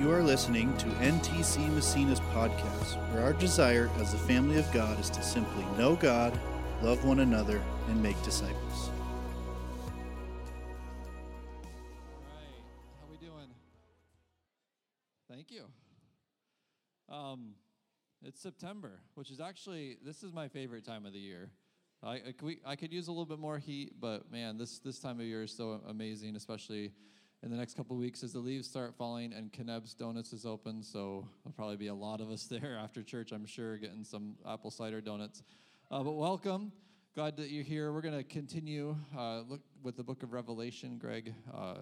You are listening to NTC Massena's podcast, where our desire as the family of God is to simply know God, love one another, and make disciples. All right, how we doing? Thank you. Um, it's September, which is actually this is my favorite time of the year. I, I, could- we, I could use a little bit more heat, but man, this this time of year is so amazing, especially in the next couple weeks as the leaves start falling and Keneb's Donuts is open. So there'll probably be a lot of us there after church, I'm sure, getting some apple cider donuts. Uh, but welcome. Glad that you're here. We're going to continue uh, look with the book of Revelation. Greg uh,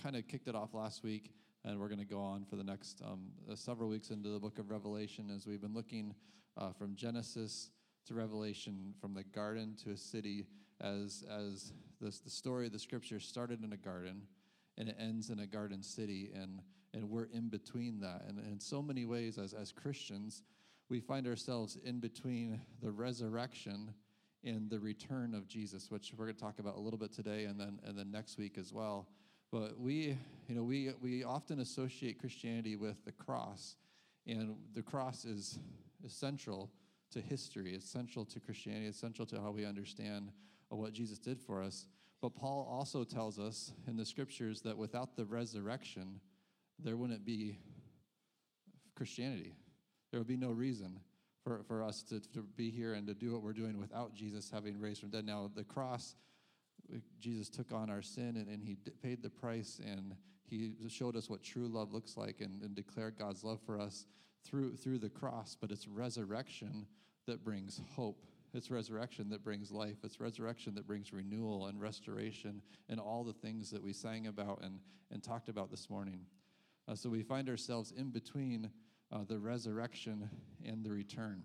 kind of kicked it off last week, and we're going to go on for the next um, uh, several weeks into the book of Revelation as we've been looking uh, from Genesis to Revelation, from the garden to a city, as as this, the story of the scripture started in a garden and it ends in a garden city, and and we're in between that. And in so many ways, as as Christians, we find ourselves in between the resurrection and the return of Jesus, which we're going to talk about a little bit today, and then and then next week as well. But we, you know, we we often associate Christianity with the cross, and the cross is essential to history. It's central to Christianity. It's central to how we understand what Jesus did for us. But Paul also tells us in the scriptures that without the resurrection, there wouldn't be Christianity. There would be no reason for, for us to, to be here and to do what we're doing without Jesus having raised from dead. Now, the cross, Jesus took on our sin and, and he paid the price and he showed us what true love looks like and, and declared God's love for us through, through the cross. But it's resurrection that brings hope. It's resurrection that brings life. It's resurrection that brings renewal and restoration and all the things that we sang about and, and talked about this morning. Uh, so we find ourselves in between uh, the resurrection and the return.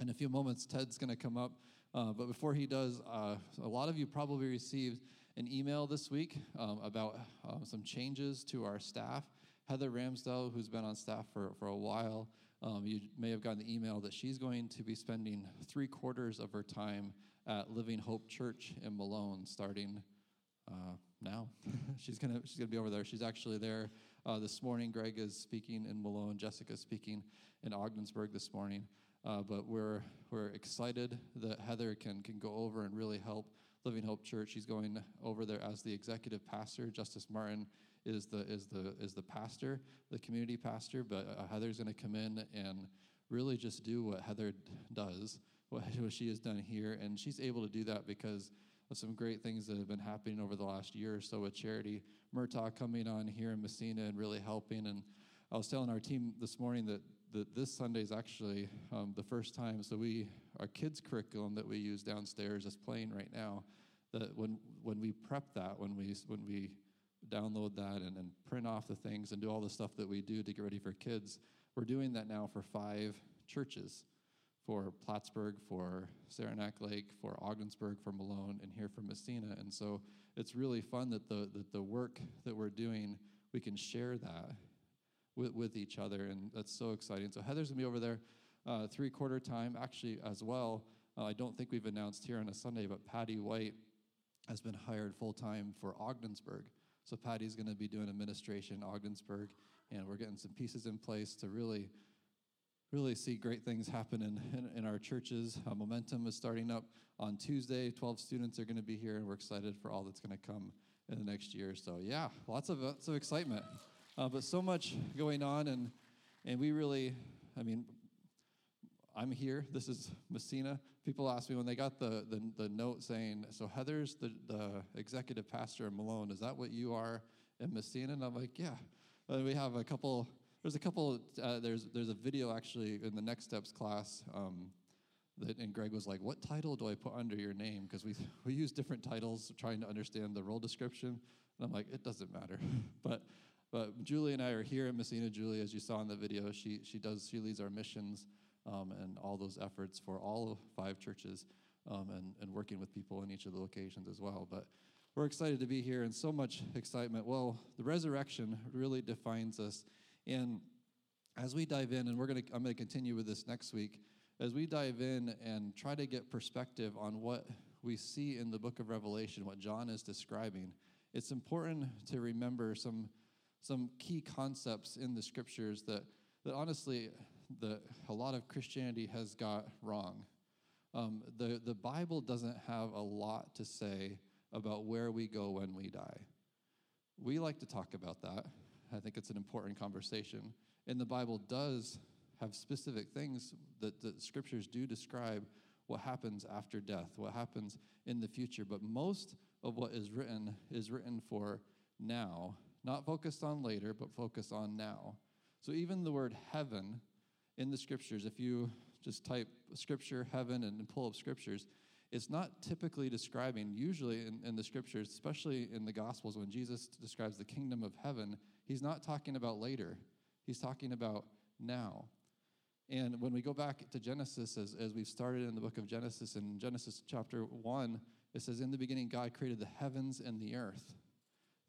In a few moments, Ted's going to come up. Uh, but before he does, uh, a lot of you probably received an email this week um, about uh, some changes to our staff. Heather Ramsdell, who's been on staff for, for a while, um, you may have gotten the email that she's going to be spending three quarters of her time at Living Hope Church in Malone starting uh, now. she's gonna she's gonna be over there. She's actually there uh, this morning. Greg is speaking in Malone. Jessica's speaking in Ogdensburg this morning. Uh, but we're we're excited that Heather can can go over and really help Living Hope Church. She's going over there as the executive pastor. Justice Martin is the is the is the pastor, the community pastor. But uh, Heather's going to come in and really just do what Heather does, what, what she has done here, and she's able to do that because of some great things that have been happening over the last year or so with charity. Murtaugh coming on here in Massena and really helping. And I was telling our team this morning that, that this Sunday is actually um, the first time. So we our kids curriculum that we use downstairs is playing right now. That when when we prep that, when we when we download that and, and print off the things and do all the stuff that we do to get ready for kids, we're doing that now for five churches for Plattsburgh, for Saranac Lake, for Ogdensburg, for Malone, and here for Massena. And so it's really fun that the, that the work that we're doing, we can share that with, with each other. And that's so exciting. So Heather's to be over there uh, three quarter time, actually, as well. Uh, I don't think we've announced here on a Sunday, but Patty White has been hired full time for Ogdensburg. So Patty's going to be doing administration in Ogdensburg, and we're getting some pieces in place to really really see great things happen in, in, in our churches. Uh, Momentum is starting up on Tuesday. 12 students are going to be here, and we're excited for all that's going to come in the next year. So, yeah, lots of, lots of excitement. Uh, but so much going on, and, and we really, I mean, I'm here. This is Massena. People ask me when they got the, the, the note saying, So Heather's the, the executive pastor in Malone. Is that what you are in Massena? And I'm like, Yeah. And we have a couple there's a couple. Uh, there's there's a video actually in the next steps class. Um, that, and Greg was like, "What title do I put under your name?" Because we we use different titles trying to understand the role description. And I'm like, "It doesn't matter." but but Julie and I are here in Massena. Julie, as you saw in the video, she she does she leads our missions um, and all those efforts for all five churches um, and and working with people in each of the locations as well. But we're excited to be here and so much excitement. Well, the resurrection really defines us. And as we dive in, and we're gonna, I'm gonna continue with this next week. As we dive in and try to get perspective on what we see in the book of Revelation, what John is describing, it's important to remember some some key concepts in the scriptures that, that honestly, the, a lot of Christianity has got wrong. Um, the, the Bible doesn't have a lot to say about where we go when we die. We like to talk about that. I think it's an important conversation. And the Bible does have specific things that the scriptures do describe what happens after death, what happens in the future. But most of what is written is written for now, not focused on later, but focused on now. So even the word heaven in the scriptures, if you just type scripture, heaven, and pull up scriptures, it's not typically describing, usually in, in, the scriptures, especially in the Gospels, when Jesus describes the kingdom of heaven, he's not talking about later. He's talking about now. And when we go back to Genesis, as, as we've started in the book of Genesis, in Genesis chapter 1, it says, In the beginning, God created the heavens and the earth.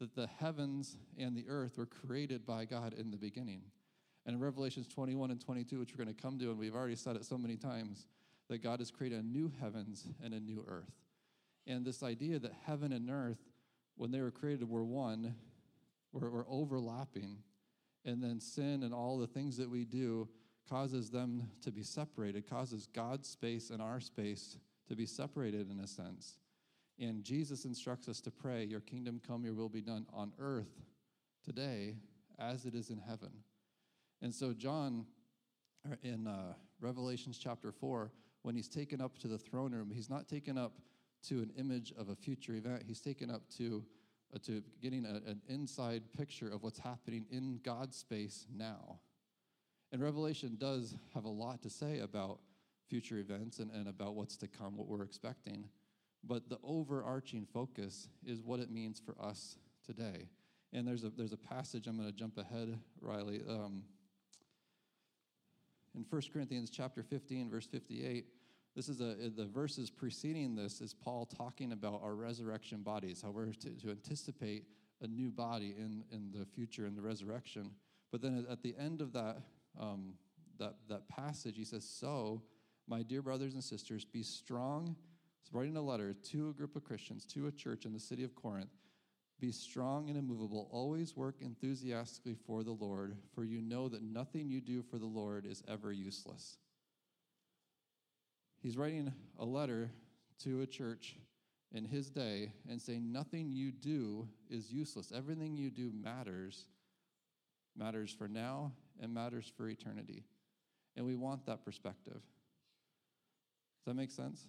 That the heavens and the earth were created by God in the beginning. And in Revelations 21 and 22, which we're going to come to, and we've already said it so many times, that God has created a new heavens and a new earth. And this idea that heaven and earth, when they were created, were one, were, were overlapping, and then sin and all the things that we do causes them to be separated, causes God's space and our space to be separated in a sense. And Jesus instructs us to pray, Your kingdom come, your will be done on earth today as it is in heaven. And so, John, in uh, Revelations chapter 4, when he's taken up to the throne room, he's not taken up to an image of a future event, he's taken up to, uh, to getting a, an inside picture of what's happening in God's space now. And Revelation does have a lot to say about future events and, and about what's to come, what we're expecting. But the overarching focus is what it means for us today. And there's a, there's a passage, I'm going to jump ahead, Riley. Um, in 1 Corinthians chapter 15, verse 58, this is a, the verses preceding this is Paul talking about our resurrection bodies, how we're to, to anticipate a new body in, in the future in the resurrection. But then at the end of that, um, that, that passage, he says, So, my dear brothers and sisters, be strong. He's writing a letter to a group of Christians, to a church in the city of Corinth. Be strong and immovable. Always work enthusiastically for the Lord, for you know that nothing you do for the Lord is ever useless. He's writing a letter to a church in his day and saying, Nothing you do is useless. Everything you do matters, matters for now and matters for eternity. And we want that perspective. Does that make sense?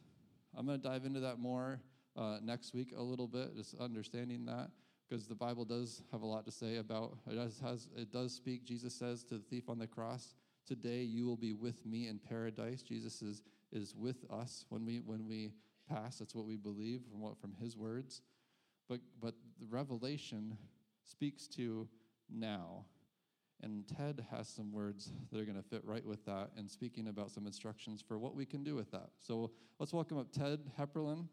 I'm going to dive into that more uh, next week a little bit, just understanding that, because the Bible does have a lot to say about it. Does, has, it does speak. Jesus says to the thief on the cross, "Today you will be with me in paradise." Jesus is is with us when we when we pass. That's what we believe from what from His words. But but the revelation speaks to now. And Ted has some words that are going to fit right with that and speaking about some instructions for what we can do with that. So let's welcome up Ted Hepperlin.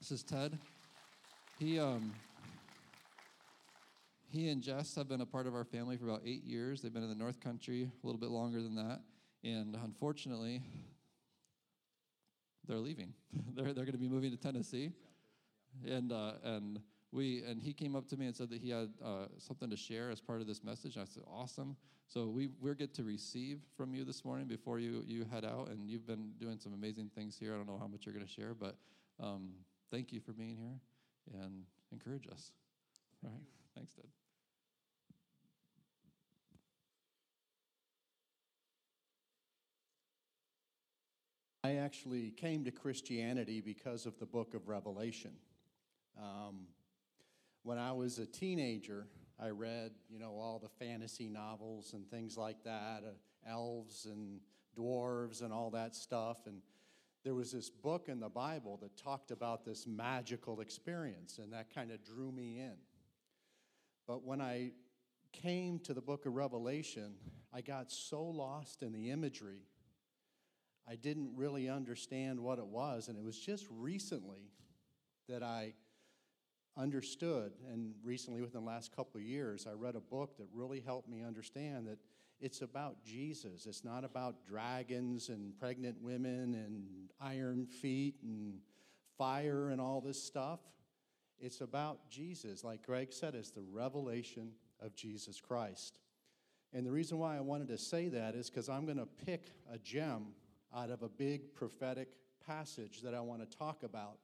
This is Ted. He, um, he and Jess have been a part of our family for about eight years. They've been in the North Country a little bit longer than that. And unfortunately, they're leaving. they're they're going to be moving to Tennessee. And, uh, and we and he came up to me and said that he had uh, something to share as part of this message. I said, "Awesome!" So we we get to receive from you this morning before you you head out, and you've been doing some amazing things here. I don't know how much you're going to share, but um, thank you for being here and encourage us. All right, thanks, Ted. I actually came to Christianity because of the book of Revelation. Um, when I was a teenager, I read, you know, all the fantasy novels and things like that, uh, elves and dwarves and all that stuff. And there was this book in the Bible that talked about this magical experience, and that kind of drew me in. But when I came to the book of Revelation, I got so lost in the imagery, I didn't really understand what it was. And it was just recently that I understood, and recently within the last couple of years, I read a book that really helped me understand that it's about Jesus. It's not about dragons and pregnant women and iron feet and fire and all this stuff. It's about Jesus. Like Greg said, it's the revelation of Jesus Christ. And the reason why I wanted to say that is because I'm going to pick a gem out of a big prophetic passage that I want to talk about.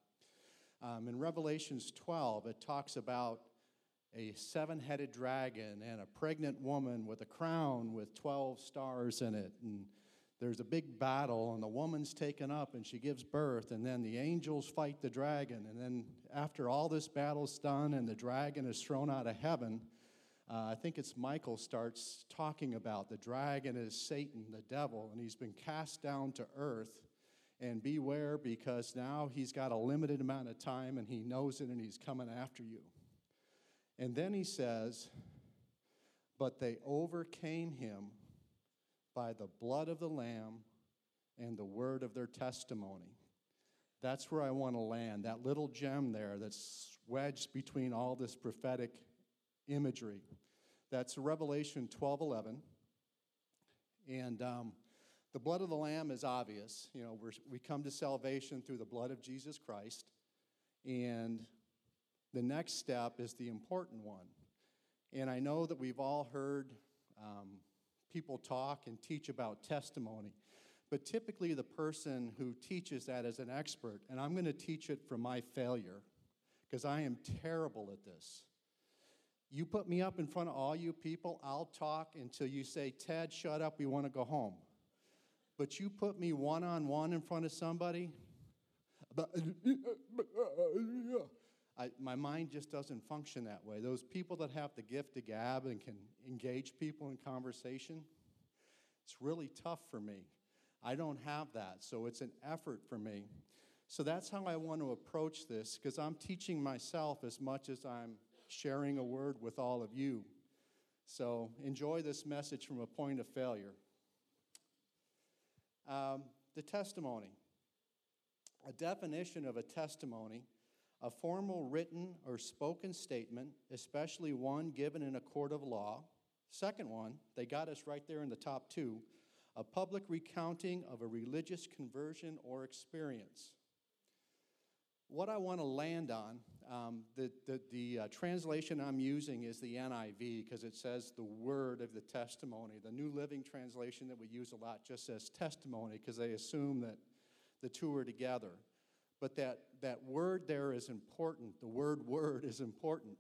Um, in Revelations 12, it talks about a seven headed dragon and a pregnant woman with a crown with 12 stars in it. And there's a big battle, and the woman's taken up and she gives birth, and then the angels fight the dragon. And then, after all this battle's done and the dragon is thrown out of heaven, uh, I think it's Michael starts talking about the dragon is Satan, the devil, and he's been cast down to earth. And beware because now he's got a limited amount of time and he knows it and he's coming after you. And then he says, But they overcame him by the blood of the Lamb and the word of their testimony. That's where I want to land, that little gem there that's wedged between all this prophetic imagery. That's Revelation 12 11. And um, the blood of the Lamb is obvious. You know, we we come to salvation through the blood of Jesus Christ. And the next step is the important one. And I know that we've all heard um, people talk and teach about testimony, but typically the person who teaches that is an expert, and I'm going to teach it from my failure because I am terrible at this. You put me up in front of all you people, I'll talk until you say, Ted, shut up, we want to go home. But you put me one on one in front of somebody, I, my mind just doesn't function that way. Those people that have the gift of gab and can engage people in conversation, it's really tough for me. I don't have that, so it's an effort for me. So that's how I want to approach this because I'm teaching myself as much as I'm sharing a word with all of you. So enjoy this message from a point of failure. Um, the testimony. A definition of a testimony a formal written or spoken statement, especially one given in a court of law. Second one, they got us right there in the top two, a public recounting of a religious conversion or experience. What I want to land on, um, the, the, the uh, translation I'm using is the NIV because it says the word of the testimony. The New Living Translation that we use a lot just says testimony because they assume that the two are together. But that, that word there is important. The word word is important.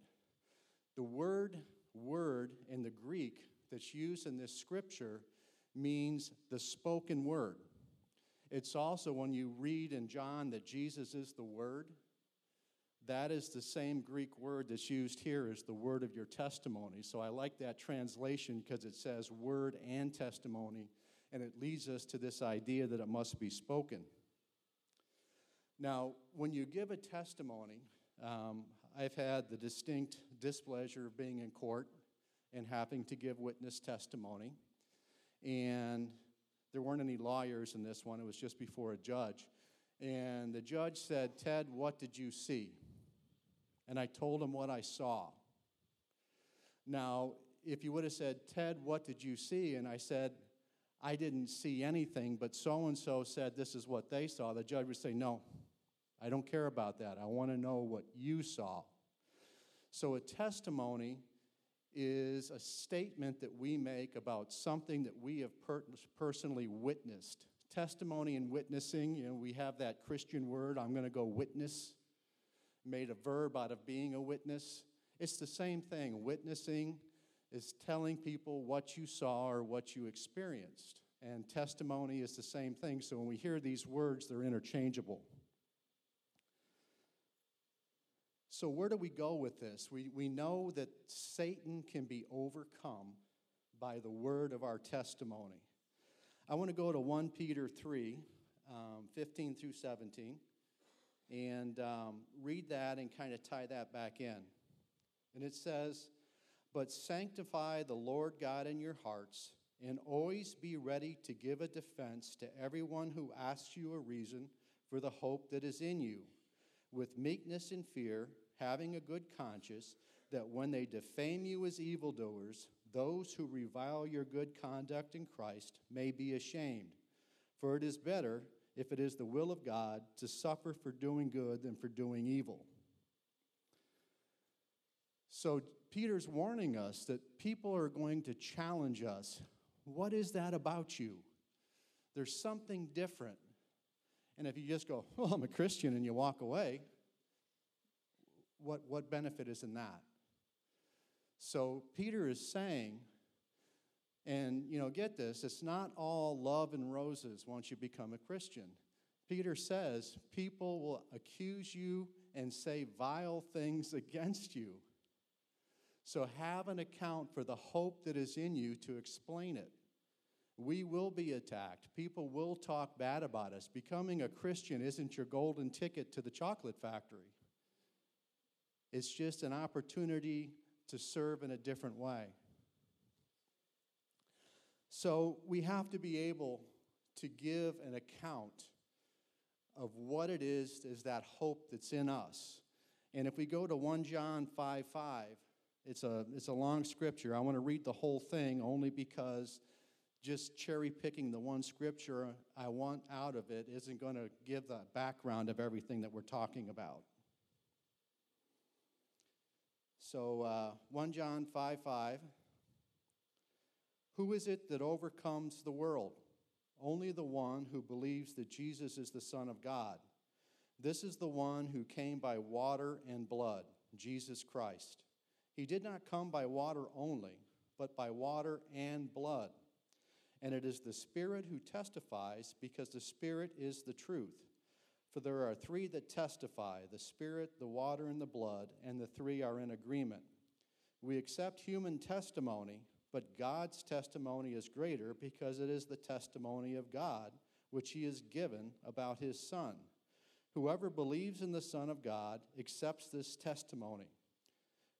The word word in the Greek that's used in this scripture means the spoken word. It's also when you read in John that Jesus is the word, that is the same Greek word that's used here as the word of your testimony. So I like that translation because it says word and testimony, and it leads us to this idea that it must be spoken. Now, when you give a testimony, um, I've had the distinct displeasure of being in court and having to give witness testimony. And there weren't any lawyers in this one, it was just before a judge. And the judge said, Ted, what did you see? And I told him what I saw. Now, if you would have said, Ted, what did you see? And I said, I didn't see anything, but so and so said this is what they saw, the judge would say, No, I don't care about that. I want to know what you saw. So, a testimony is a statement that we make about something that we have per- personally witnessed. Testimony and witnessing, you know, we have that Christian word, I'm going to go witness, made a verb out of being a witness. It's the same thing. Witnessing is telling people what you saw or what you experienced. And testimony is the same thing. So when we hear these words, they're interchangeable. So, where do we go with this? We, we know that Satan can be overcome by the word of our testimony. I want to go to 1 Peter 3 um, 15 through 17 and um, read that and kind of tie that back in. And it says, But sanctify the Lord God in your hearts, and always be ready to give a defense to everyone who asks you a reason for the hope that is in you with meekness and fear, having a good conscience, that when they defame you as evildoers, those who revile your good conduct in Christ may be ashamed. For it is better, if it is the will of God, to suffer for doing good than for doing evil. So Peter's warning us that people are going to challenge us. What is that about you? There's something different. And if you just go, well, I'm a Christian, and you walk away, what, what benefit is in that? So Peter is saying, and you know, get this, it's not all love and roses once you become a Christian. Peter says people will accuse you and say vile things against you. So have an account for the hope that is in you to explain it. We will be attacked. People will talk bad about us. Becoming a Christian isn't your golden ticket to the chocolate factory, it's just an opportunity to serve in a different way. So we have to be able to give an account of what it is is that hope that's in us. And if we go to 1 John 5 5, it's a, it's a long scripture. I want to read the whole thing only because just cherry picking the one scripture I want out of it isn't going to give the background of everything that we're talking about. So, uh, 1 John 5 5. Who is it that overcomes the world? Only the one who believes that Jesus is the Son of God. This is the one who came by water and blood, Jesus Christ. He did not come by water only, but by water and blood. And it is the Spirit who testifies, because the Spirit is the truth. For there are three that testify the Spirit, the water, and the blood, and the three are in agreement. We accept human testimony, but God's testimony is greater because it is the testimony of God, which He has given about His Son. Whoever believes in the Son of God accepts this testimony.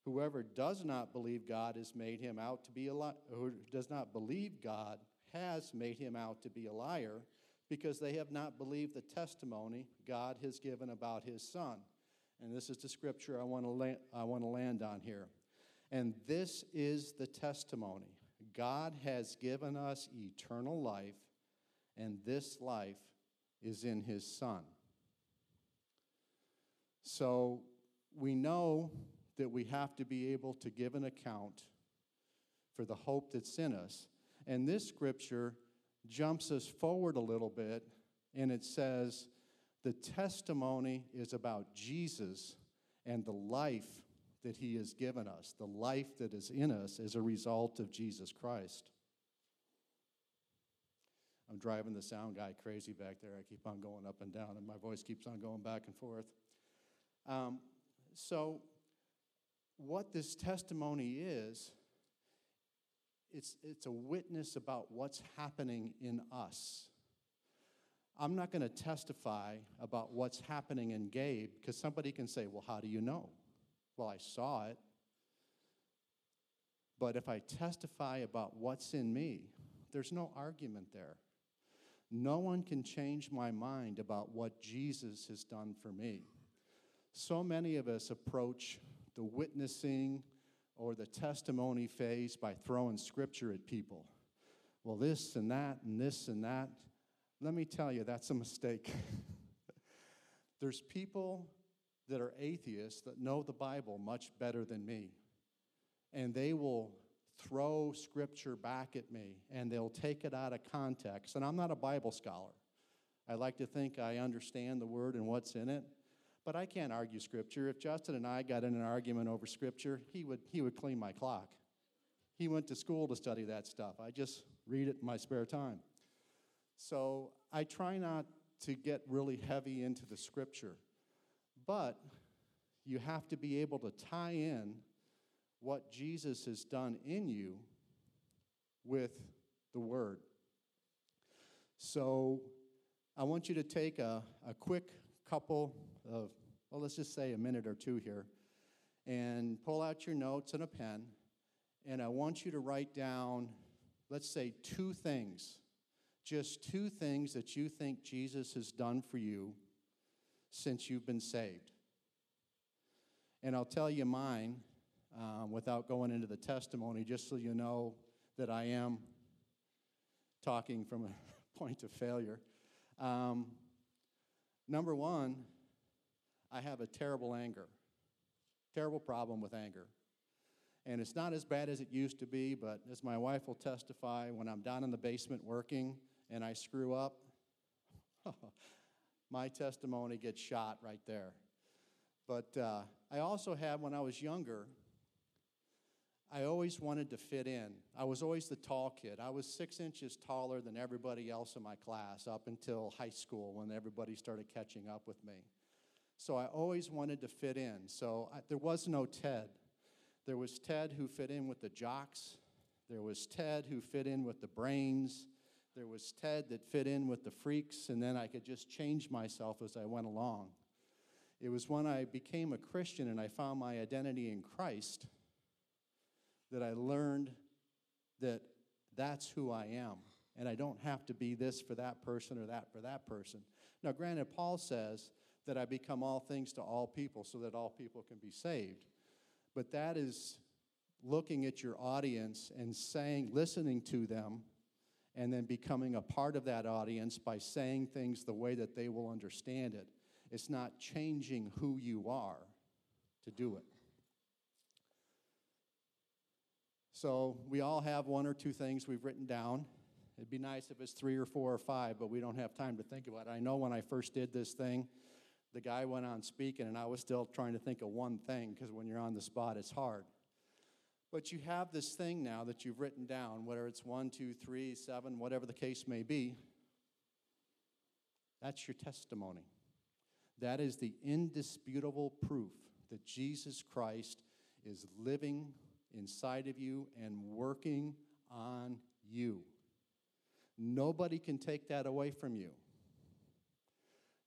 Whoever does not believe God has made him out to be a li- who does not believe God has made him out to be a liar because they have not believed the testimony God has given about his son. And this is the scripture I want to la- I want to land on here. And this is the testimony. God has given us eternal life, and this life is in his son. So we know that we have to be able to give an account for the hope that's in us. And this scripture jumps us forward a little bit, and it says, the testimony is about Jesus and the life that he has given us, the life that is in us as a result of Jesus Christ. I'm driving the sound guy crazy back there. I keep on going up and down, and my voice keeps on going back and forth. Um, so, what this testimony is, it's, it's a witness about what's happening in us. I'm not going to testify about what's happening in Gabe because somebody can say, Well, how do you know? Well, I saw it. But if I testify about what's in me, there's no argument there. No one can change my mind about what Jesus has done for me. So many of us approach the witnessing or the testimony phase by throwing scripture at people. Well, this and that and this and that. Let me tell you, that's a mistake. There's people that are atheists that know the Bible much better than me. And they will throw scripture back at me and they'll take it out of context. And I'm not a Bible scholar. I like to think I understand the word and what's in it, but I can't argue scripture. If Justin and I got in an argument over scripture, he would, he would clean my clock. He went to school to study that stuff. I just read it in my spare time. So I try not to get really heavy into the scripture. But you have to be able to tie in what Jesus has done in you with the Word. So I want you to take a, a quick couple of, well, let's just say a minute or two here, and pull out your notes and a pen, and I want you to write down, let's say, two things. Just two things that you think Jesus has done for you since you've been saved. And I'll tell you mine um, without going into the testimony, just so you know that I am talking from a point of failure. Um, number one, I have a terrible anger, terrible problem with anger. And it's not as bad as it used to be, but as my wife will testify, when I'm down in the basement working and I screw up, my testimony gets shot right there. But uh, I also had, when I was younger, I always wanted to fit in. I was always the tall kid. I was six inches taller than everybody else in my class up until high school when everybody started catching up with me. So I always wanted to fit in. So I, there was no Ted. There was Ted who fit in with the jocks. There was Ted who fit in with the brains. There was Ted that fit in with the freaks, and then I could just change myself as I went along. It was when I became a Christian and I found my identity in Christ that I learned that that's who I am. And I don't have to be this for that person or that for that person. Now, granted, Paul says that I become all things to all people so that all people can be saved. But that is looking at your audience and saying, listening to them, and then becoming a part of that audience by saying things the way that they will understand it. It's not changing who you are to do it. So we all have one or two things we've written down. It'd be nice if it's three or four or five, but we don't have time to think about it. I know when I first did this thing, the guy went on speaking, and I was still trying to think of one thing because when you're on the spot, it's hard. But you have this thing now that you've written down, whether it's one, two, three, seven, whatever the case may be. That's your testimony. That is the indisputable proof that Jesus Christ is living inside of you and working on you. Nobody can take that away from you.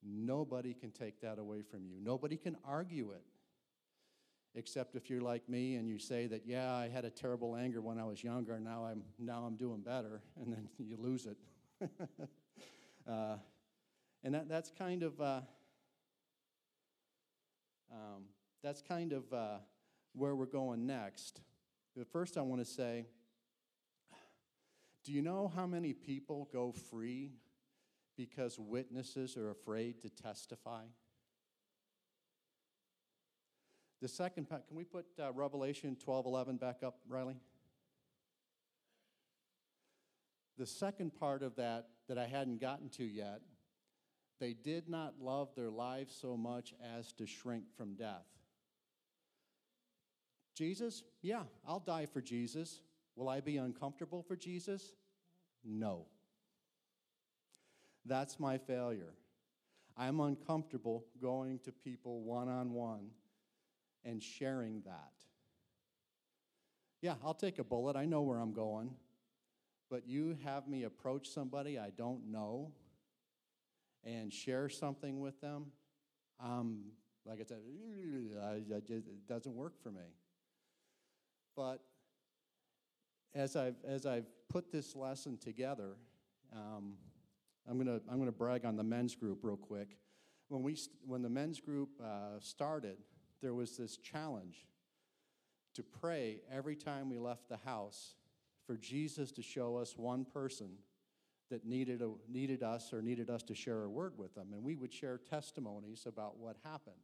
Nobody can take that away from you. Nobody can argue it. Except if you're like me and you say that, yeah, I had a terrible anger when I was younger, and now I'm, now I'm doing better, and then you lose it. uh, and that, that's kind of, uh, um, that's kind of uh, where we're going next. But first, I want to say, do you know how many people go free because witnesses are afraid to testify? The second part, can we put uh, Revelation 12 11 back up, Riley? The second part of that that I hadn't gotten to yet, they did not love their lives so much as to shrink from death. Jesus? Yeah, I'll die for Jesus. Will I be uncomfortable for Jesus? No. That's my failure. I'm uncomfortable going to people one on one and sharing that. Yeah, I'll take a bullet. I know where I'm going. But you have me approach somebody I don't know and share something with them. Um, like I said, it doesn't work for me. But as I've, as I've put this lesson together, um, I'm going to I'm gonna brag on the men's group real quick. When, we, when the men's group uh, started, there was this challenge to pray every time we left the house for Jesus to show us one person that needed, a, needed us or needed us to share a word with them. And we would share testimonies about what happened.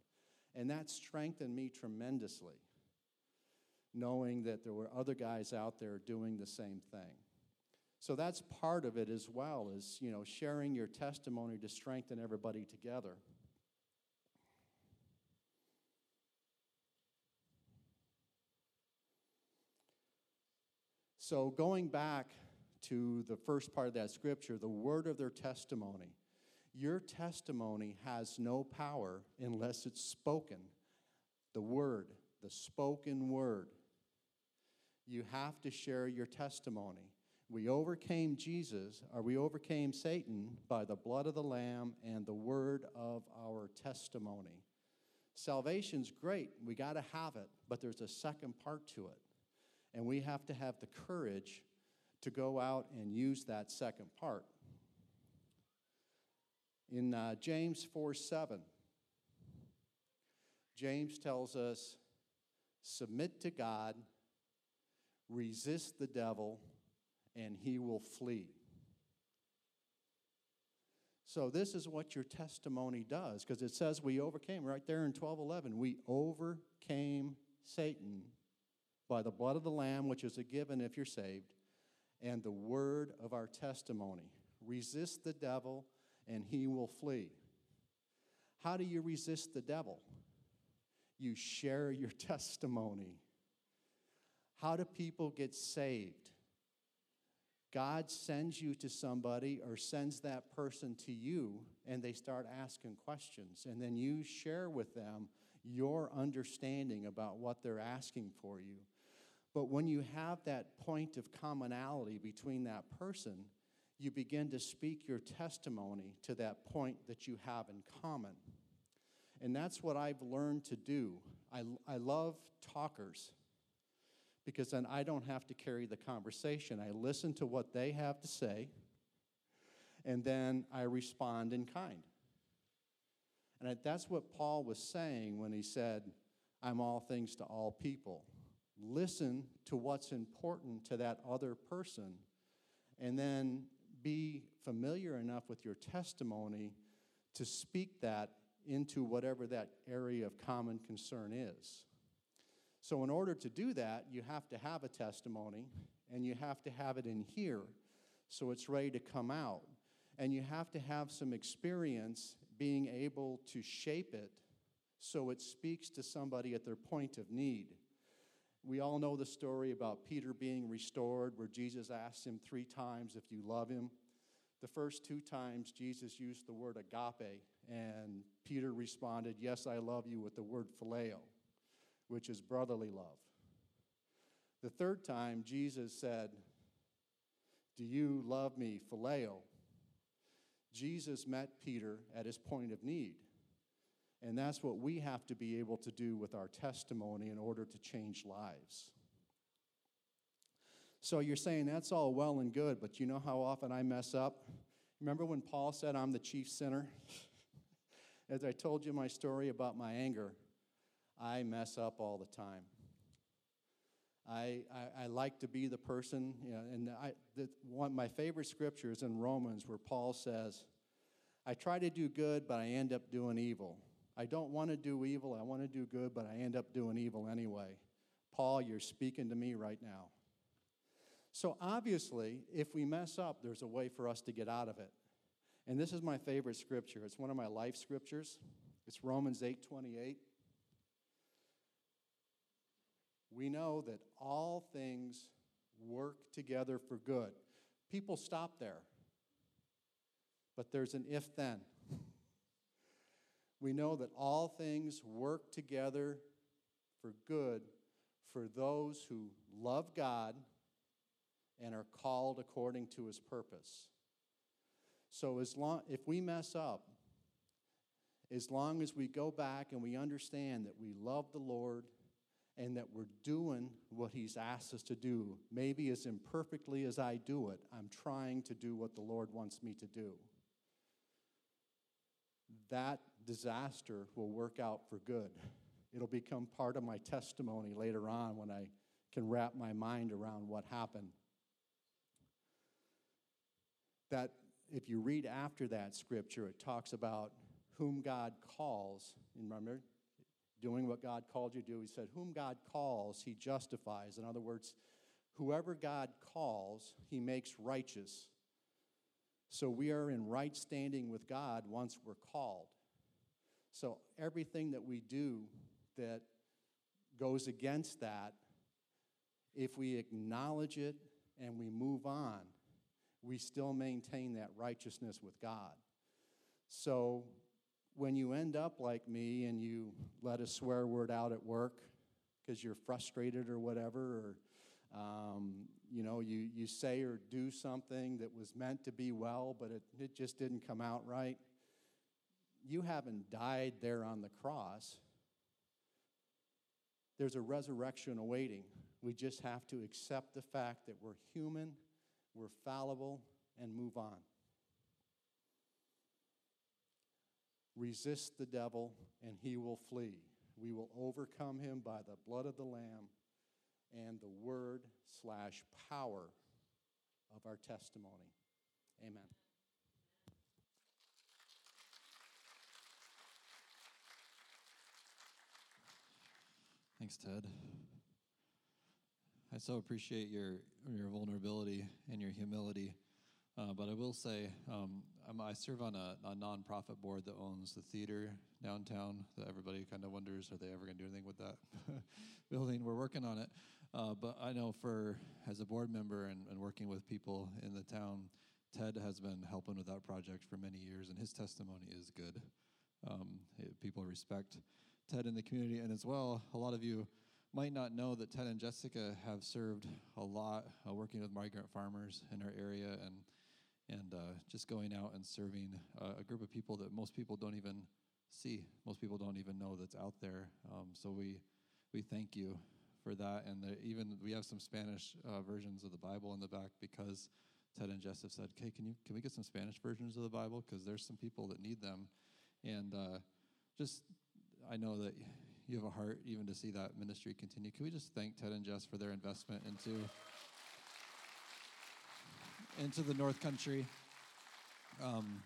And that strengthened me tremendously knowing that there were other guys out there doing the same thing. So that's part of it as well, is you know, sharing your testimony to strengthen everybody together. So going back to the first part of that scripture, the word of their testimony. Your testimony has no power unless it's spoken. The word, the spoken word you have to share your testimony. We overcame Jesus, or we overcame Satan by the blood of the Lamb and the word of our testimony. Salvation's great, we got to have it, but there's a second part to it. And we have to have the courage to go out and use that second part. In uh, James 4 7, James tells us, Submit to God resist the devil, and he will flee. So, this is what your testimony does, because it says we overcame right there in 1211. We overcame Satan by the blood of the Lamb, which is a given if you're saved, and the word of our testimony. Resist the devil, and he will flee. How do you resist the devil? You share your testimony. How do people get saved? God sends you to somebody or sends that person to you, and they start asking questions. And then you share with them your understanding about what they're asking for you. But when you have that point of commonality between that person, you begin to speak your testimony to that point that you have in common. And that's what I've learned to do. I, I love talkers because then I don't have to carry the conversation. I listen to what they have to say, and then I respond in kind. And that's what Paul was saying when he said, I'm all things to all people. Listen to what's important to that other person, and then be familiar enough with your testimony to speak that into whatever that area of common concern is. So, in order to do that, you have to have a testimony and you have to have it in here so it's ready to come out. And you have to have some experience being able to shape it so it speaks to somebody at their point of need. We all know the story about Peter being restored, where Jesus asked him three times if you love him. The first two times, Jesus used the word agape, and Peter responded, Yes, I love you, with the word phileo which is brotherly love. The third time, Jesus said, Do you love me, phileo? Jesus met Peter at his point of need. And that's what we have to be able to do with our testimony in order to change lives. So you're saying that's all well and good, but you know how often I mess up? Remember when Paul said I'm the chief sinner? As I told you my story about my anger, I mess up all the time. I, I, I, like to be the person, you know, and I, the, one, my favorite scripture is in Romans where Paul says, I try to do good, but I end up doing evil. I don't want to do evil, I want to do good, but I end up doing evil anyway. Paul, you're speaking to me right now. So obviously, if we mess up, there's a way for us to get out of it. And this is my favorite scripture. It's one of my life scriptures. It's Romans 8 28 we know that all things work together for good. People stop there, but there's an if then. We know that all things work together for good for those who love God and are called according to his purpose. So as long if we mess up, as long as we go back and we understand that we love the Lord and that we're doing what He's asked us to do. Maybe as imperfectly as I do it, I'm trying to do what the Lord wants me to do. That disaster will work out for good. It'll become part of my testimony later on when I can wrap my mind around what happened. That if you read after that scripture, it talks about whom God calls. Remember, doing what God called you to do. He said, Whom God calls, he justifies. In other words, whoever God calls, he makes righteous. So we are in right standing with God once we're called. So everything that we do that goes against that, if we acknowledge it and we move on, we still maintain that righteousness with God. So when you end up like me and you let a swear word out at work because you're frustrated or whatever, or um, you know, you, you say or do something that was meant to be well, but it, it just didn't come out right, you haven't died there on the cross. There's a resurrection awaiting. We just have to accept the fact that we're human, we're fallible, and move on. Resist the devil, and he will flee. We will overcome him by the blood of the Lamb and the word slash power of our testimony. Amen. Thanks, Ted. I so appreciate your your vulnerability and your humility. Uh, but I will say, um, i serve on a, a nonprofit board that owns the theater downtown. That everybody kind of wonders, are they ever going to do anything with that building? We're working on it. Uh, but I know for as a board member and, and working with people in the town, Ted has been helping with that project for many years, and his testimony is good. Um, people respect Ted in the community, and as well, a lot of you might not know that Ted and Jessica have served a lot uh, working with migrant farmers in our area and and uh, just going out and serving uh, a group of people that most people don't even see, most people don't even know that's out there. Um, so we we thank you for that, and the, even we have some Spanish uh, versions of the Bible in the back because Ted and Jessica said, "Okay, can you can we get some Spanish versions of the Bible because there's some people that need them," and uh, just I know that you have a heart even to see that ministry continue. Can we just thank Ted and Jess for their investment into into the North Country? Um,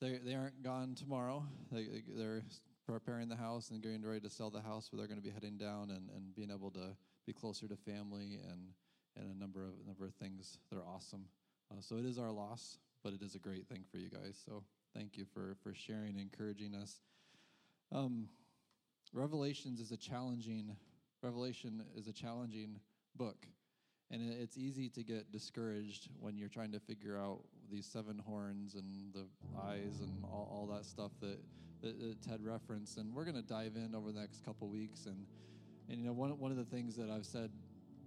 they they aren't gone tomorrow. They they're preparing the house and getting ready to sell the house, but they're going to be heading down and, and being able to be closer to family and and a number of a number of things that are awesome. Uh, so it is our loss, but it is a great thing for you guys. So thank you for for sharing and encouraging us. Um, Revelations is a challenging Revelation is a challenging book. And it's easy to get discouraged when you're trying to figure out these seven horns and the eyes and all, all that stuff that, that, that Ted referenced. And we're going to dive in over the next couple weeks. And, and, you know, one, one of the things that I've said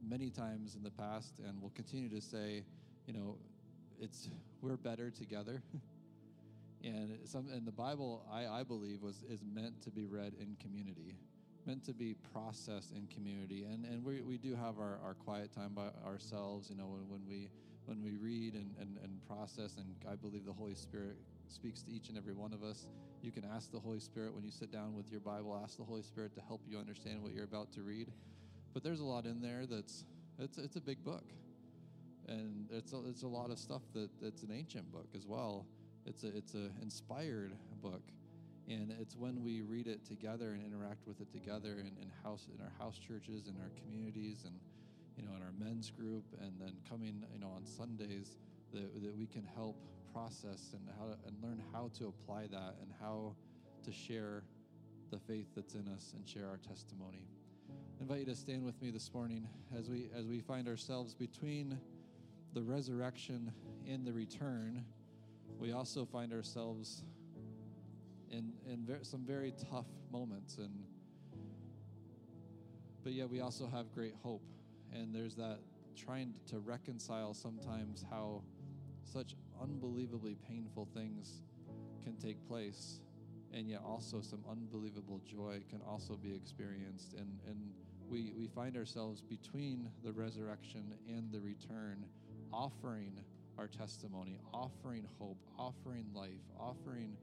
many times in the past and will continue to say, you know, it's we're better together. and some and the bible I, I believe was is meant to be read in community meant to be processed in community. And and we, we do have our, our quiet time by ourselves you know when, when we when we read and, and, and process. And i believe the holy spirit speaks to each and every one of us. You can ask the holy spirit when you sit down with your bible ask the holy spirit to help you understand what you're about to read. But there's a lot in there that's it's, it's a big book. And it's a, it's a lot of stuff that it's an ancient book as well it's a it's a inspired book, and it's when we read it together and interact with it together in, in house in our house churches, in our communities, and you know in our men's group, and then coming you know on Sundays that, that we can help process and how to, and learn how to apply that and how to share the faith that's in us and share our testimony. I invite you to stand with me this morning as we as we find ourselves between the resurrection and the return we also find ourselves in, in ver- some very tough moments and but yet we also have great hope. And there's that trying to reconcile sometimes how such unbelievably painful things can take place and yet also some unbelievable joy can also be experienced. And and we we find ourselves between the resurrection and the return offering our testimony, offering hope, offering life, offering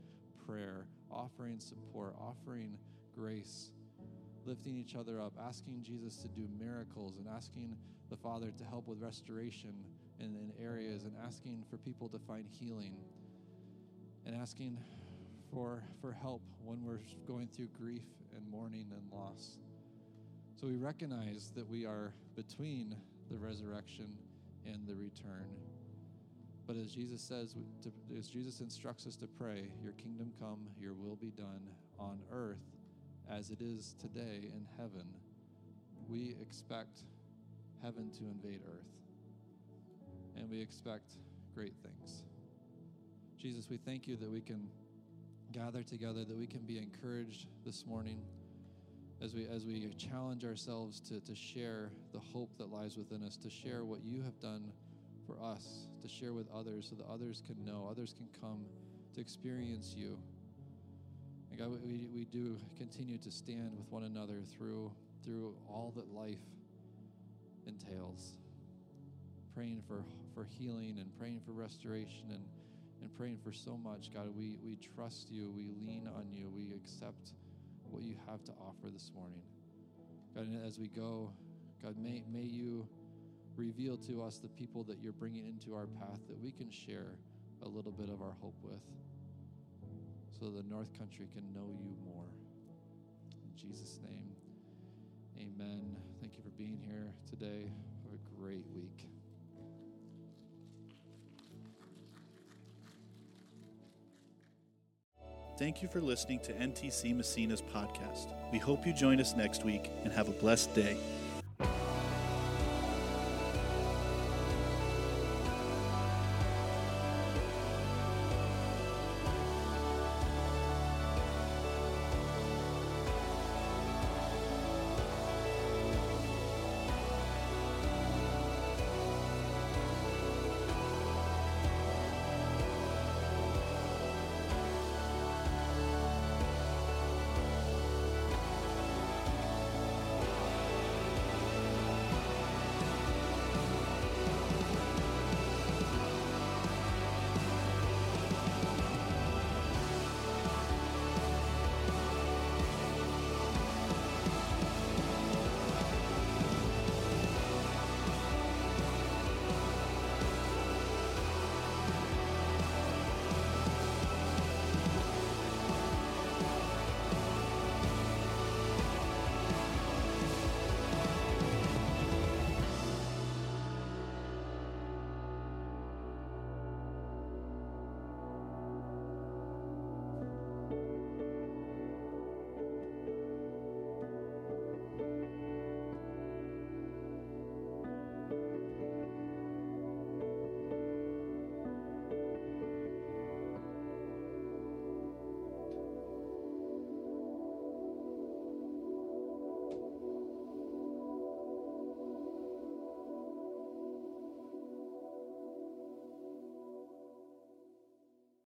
prayer, offering support, offering grace, lifting each other up, asking Jesus to do miracles, and asking the Father to help with restoration in, in areas, and asking for people to find healing, and asking for, for help when we're going through grief and mourning and loss. So we recognize that we are between the resurrection and the return. But as Jesus says, as Jesus instructs us to pray, Your kingdom come, Your will be done on earth as it is today in heaven, we expect heaven to invade earth. And we expect great things. Jesus, we thank you that we can gather together, that we can be encouraged this morning as we as we challenge ourselves to, to share the hope that lies within us, to share what you have done for us to share with others so that others can know, others can come to experience you. And God, we, we do continue to stand with one another through, through all that life entails. Praying for, for healing and praying for restoration and, and praying for so much. God, we, we trust you. We lean on you. We accept what you have to offer this morning. God, and as we go, God, may, may you reveal to us the people that you're bringing into our path that we can share a little bit of our hope with so the North Country can know you more. In Jesus' name, amen. Thank you for being here today. Have a great week. Thank you for listening to NTC Massena's podcast. We hope you join us next week and have a blessed day.